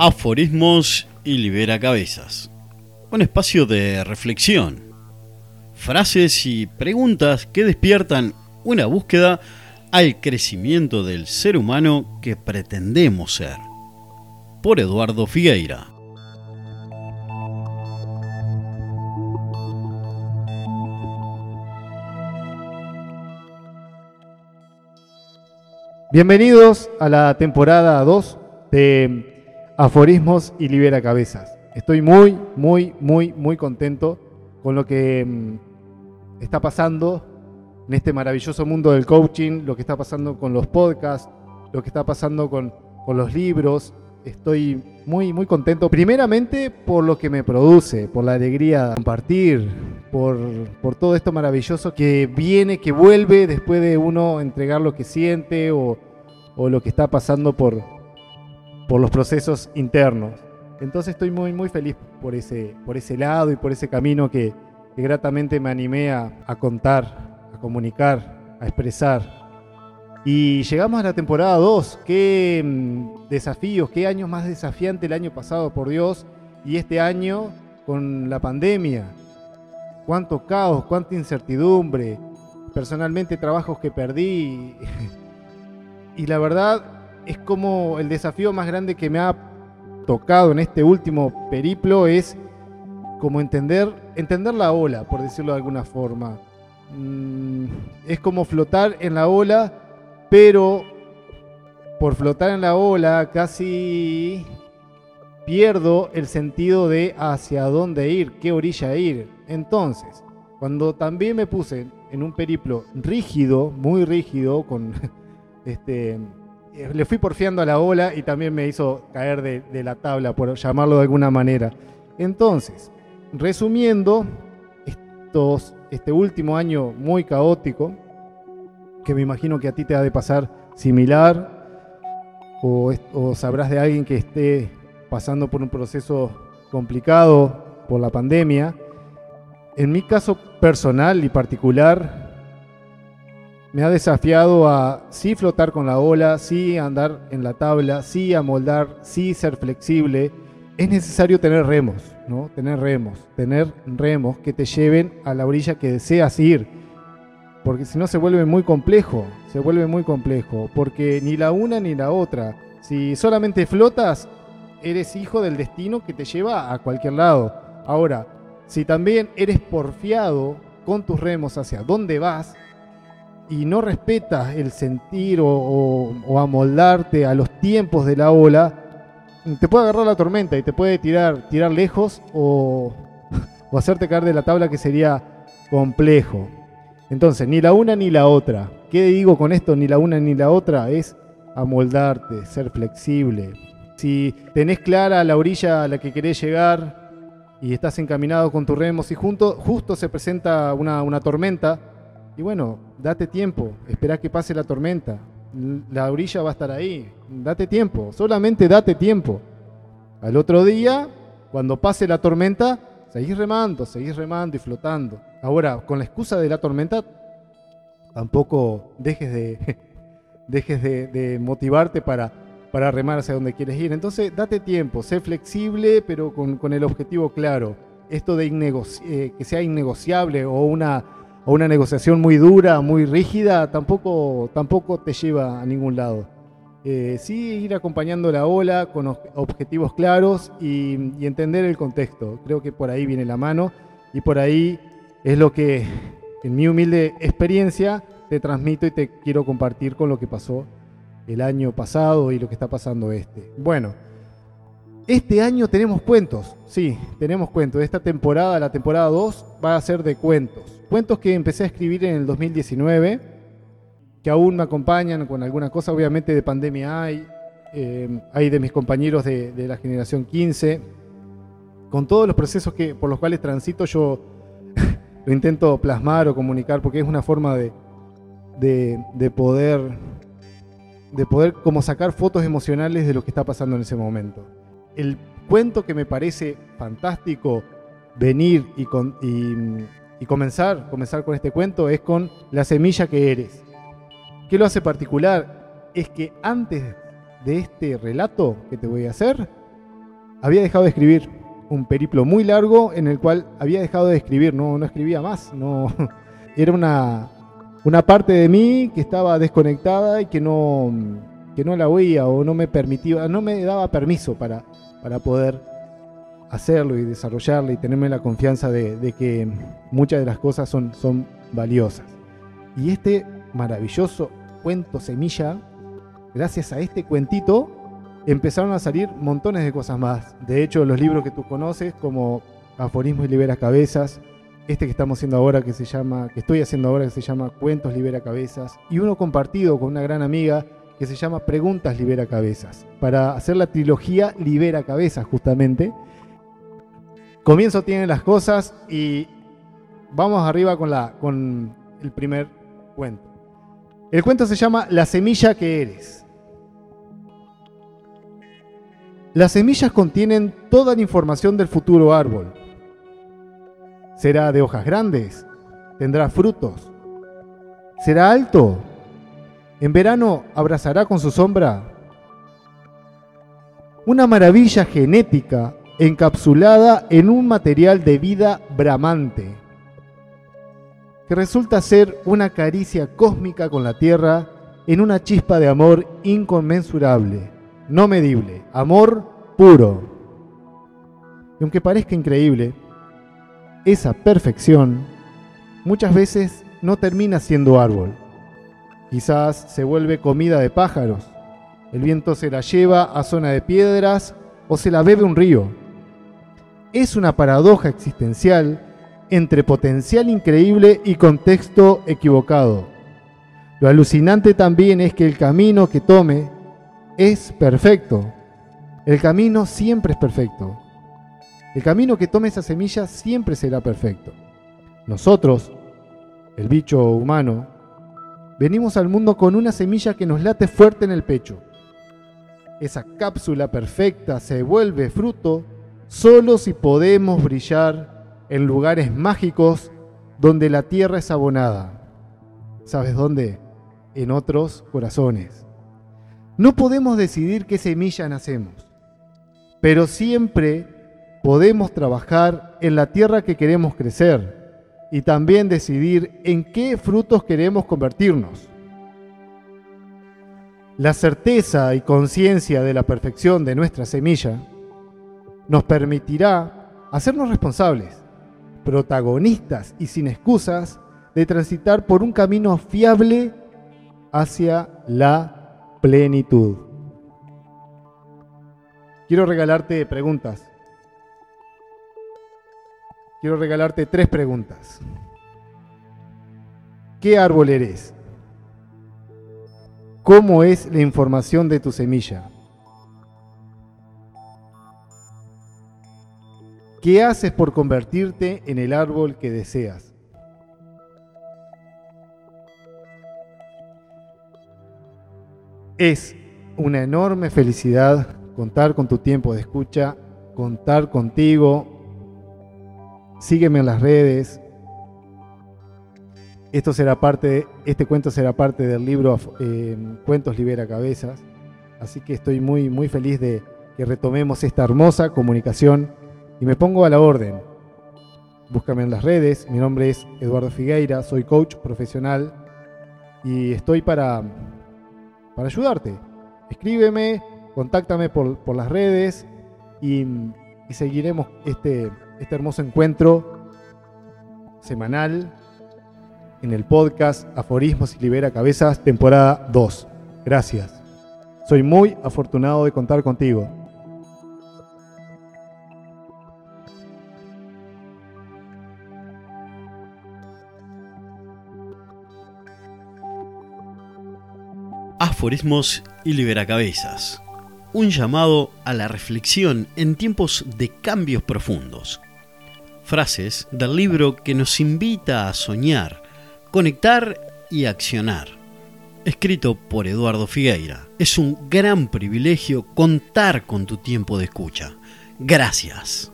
Aforismos y Libera Cabezas. Un espacio de reflexión, frases y preguntas que despiertan una búsqueda al crecimiento del ser humano que pretendemos ser. Por Eduardo Figueira. Bienvenidos a la temporada 2 de Aforismos y Libera Cabezas. Estoy muy, muy, muy, muy contento con lo que mm, está pasando en este maravilloso mundo del coaching, lo que está pasando con los podcasts, lo que está pasando con, los libros. Estoy muy, muy contento. Primeramente por lo que me produce, por la alegría de compartir, por, por, todo esto maravilloso que viene, que vuelve después de uno entregar lo que siente o, o lo que está pasando por, por los procesos internos. Entonces estoy muy, muy feliz por ese, por ese lado y por ese camino que, que gratamente me animé a, a contar, a comunicar, a expresar. Y llegamos a la temporada 2. Qué mm, desafíos, qué años más desafiante el año pasado, por Dios. Y este año con la pandemia. Cuánto caos, cuánta incertidumbre. Personalmente trabajos que perdí. y la verdad es como el desafío más grande que me ha tocado en este último periplo es como entender, entender la ola, por decirlo de alguna forma. Mm, es como flotar en la ola, pero por flotar en la ola casi pierdo el sentido de hacia dónde ir, qué orilla ir. Entonces, cuando también me puse en un periplo rígido, muy rígido, con este, le fui porfiando a la ola y también me hizo caer de, de, la tabla, por llamarlo de alguna manera. Entonces, resumiendo, estos, este último año muy caótico, que me imagino que a ti te ha de pasar similar, o, o sabrás de alguien que esté pasando por un proceso complicado por la pandemia. En mi caso personal y particular, me ha desafiado a sí flotar con la ola, sí andar en la tabla, sí amoldar, sí ser flexible. Es necesario tener remos, ¿no? Tener remos, tener remos que te lleven a la orilla que deseas ir. Porque si no se vuelve muy complejo, se vuelve muy complejo. Porque ni la una ni la otra. Si solamente flotas, eres hijo del destino que te lleva a cualquier lado. Ahora, si también eres porfiado con tus remos hacia dónde vas, y no respetas el sentir o, amoldarte a los tiempos de la ola, te puede agarrar la tormenta y te puede tirar, tirar lejos o, hacerte caer de la tabla que sería complejo. Entonces, ni la una ni la otra. ¿Qué digo con esto? Ni la una ni la otra es amoldarte, ser flexible. Si tenés clara la orilla a la que querés llegar y estás encaminado con tus remos y junto, justo se presenta una, una tormenta, y bueno, date tiempo, espera que pase la tormenta. La orilla va a estar ahí. Date tiempo, solamente date tiempo. Al otro día, cuando pase la tormenta, seguís remando, seguís remando y flotando. Ahora, con la excusa de la tormenta, tampoco dejes de, dejes de, motivarte para, para remar hacia donde quieres ir. Entonces, date tiempo, sé flexible, pero con, con el objetivo claro. Esto de eh, que sea innegociable o una o una negociación muy dura, muy rígida, tampoco, tampoco te lleva a ningún lado. Eh, sí ir acompañando la ola con objetivos claros y, y, entender el contexto. Creo que por ahí viene la mano y por ahí es lo que en mi humilde experiencia te transmito y te quiero compartir con lo que pasó el año pasado y lo que está pasando este. Bueno, este año tenemos cuentos, sí, tenemos cuentos. Esta temporada, la temporada 2, va a ser de cuentos cuentos que empecé a escribir en el 2019, que aún me acompañan con alguna cosa, obviamente de pandemia hay, eh, hay de mis compañeros de, la generación 15, con todos los procesos que, por los cuales transito yo lo intento plasmar o comunicar, porque es una forma de, de, de poder de poder como sacar fotos emocionales de lo que está pasando en ese momento. El cuento que me parece fantástico venir y, comenzar, comenzar con este cuento es con la semilla que eres. ¿Qué lo hace particular? Es que antes de este relato que te voy a hacer, había dejado de escribir. Un periplo muy largo en el cual había dejado de escribir, no, escribía más. No, era una, una parte de mí que estaba desconectada y que no, que no la oía o no me permitía, no me daba permiso para, para poder hacerlo y desarrollarlo y tenerme la confianza de, que muchas de las cosas son, son valiosas. Y este maravilloso cuento semilla, gracias a este cuentito, empezaron a salir montones de cosas más. De hecho, los libros que tú conoces, como Aforismo y Libera Cabezas, este que estamos haciendo ahora que se llama, que estoy haciendo ahora que se llama Cuentos Libera Cabezas, y uno compartido con una gran amiga que se llama Preguntas Libera Cabezas, para hacer la trilogía Libera Cabezas justamente. Comienzo tiene las cosas y vamos arriba con, la, con el primer cuento. El cuento se llama La semilla que eres. Las semillas contienen toda la información del futuro árbol. Será de hojas grandes, tendrá frutos, será alto, en verano abrazará con su sombra. Una maravilla genética encapsulada en un material de vida bramante, que resulta ser una caricia cósmica con la Tierra en una chispa de amor inconmensurable, no medible, amor puro. Y aunque parezca increíble, esa perfección muchas veces no termina siendo árbol. Quizás se vuelve comida de pájaros. El viento se la lleva a zona de piedras o se la bebe un río. Es una paradoja existencial entre potencial increíble y contexto equivocado. Lo alucinante también es que el camino que tome es perfecto. El camino siempre es perfecto. El camino que tome esa semilla siempre será perfecto. Nosotros, el bicho humano, venimos al mundo con una semilla que nos late fuerte en el pecho. Esa cápsula perfecta se vuelve fruto solo si podemos brillar en lugares mágicos donde la tierra es abonada. ¿Sabes dónde? En otros corazones. No podemos decidir qué semilla nacemos, pero siempre podemos trabajar en la tierra que queremos crecer y también decidir en qué frutos queremos convertirnos. La certeza y conciencia de la perfección de nuestra semilla nos permitirá hacernos responsables, protagonistas y sin excusas de transitar por un camino fiable hacia la plenitud. Quiero regalarte preguntas quiero regalarte tres preguntas. ¿Qué árbol eres? ¿Cómo es la información de tu semilla? ¿Qué haces por convertirte en el árbol que deseas? Es una enorme felicidad contar con tu tiempo de escucha, contar contigo Sígueme en las redes. Esto será parte, este cuento será parte del libro eh, Cuentos Libera Cabezas. Así que estoy muy, muy feliz de que retomemos esta hermosa comunicación y me pongo a la orden. Búscame en las redes. Mi nombre es Eduardo Figueira, soy coach profesional y estoy para, para ayudarte. Escríbeme, contáctame por, por las redes y, y seguiremos este este hermoso encuentro semanal en el podcast Aforismos y Libera Cabezas, temporada 2. Gracias. Soy muy afortunado de contar contigo. Aforismos y Libera Cabezas. Un llamado a la reflexión en tiempos de cambios profundos frases del libro que nos invita a soñar, conectar y accionar. Escrito por Eduardo Figueira. Es un gran privilegio contar con tu tiempo de escucha. Gracias.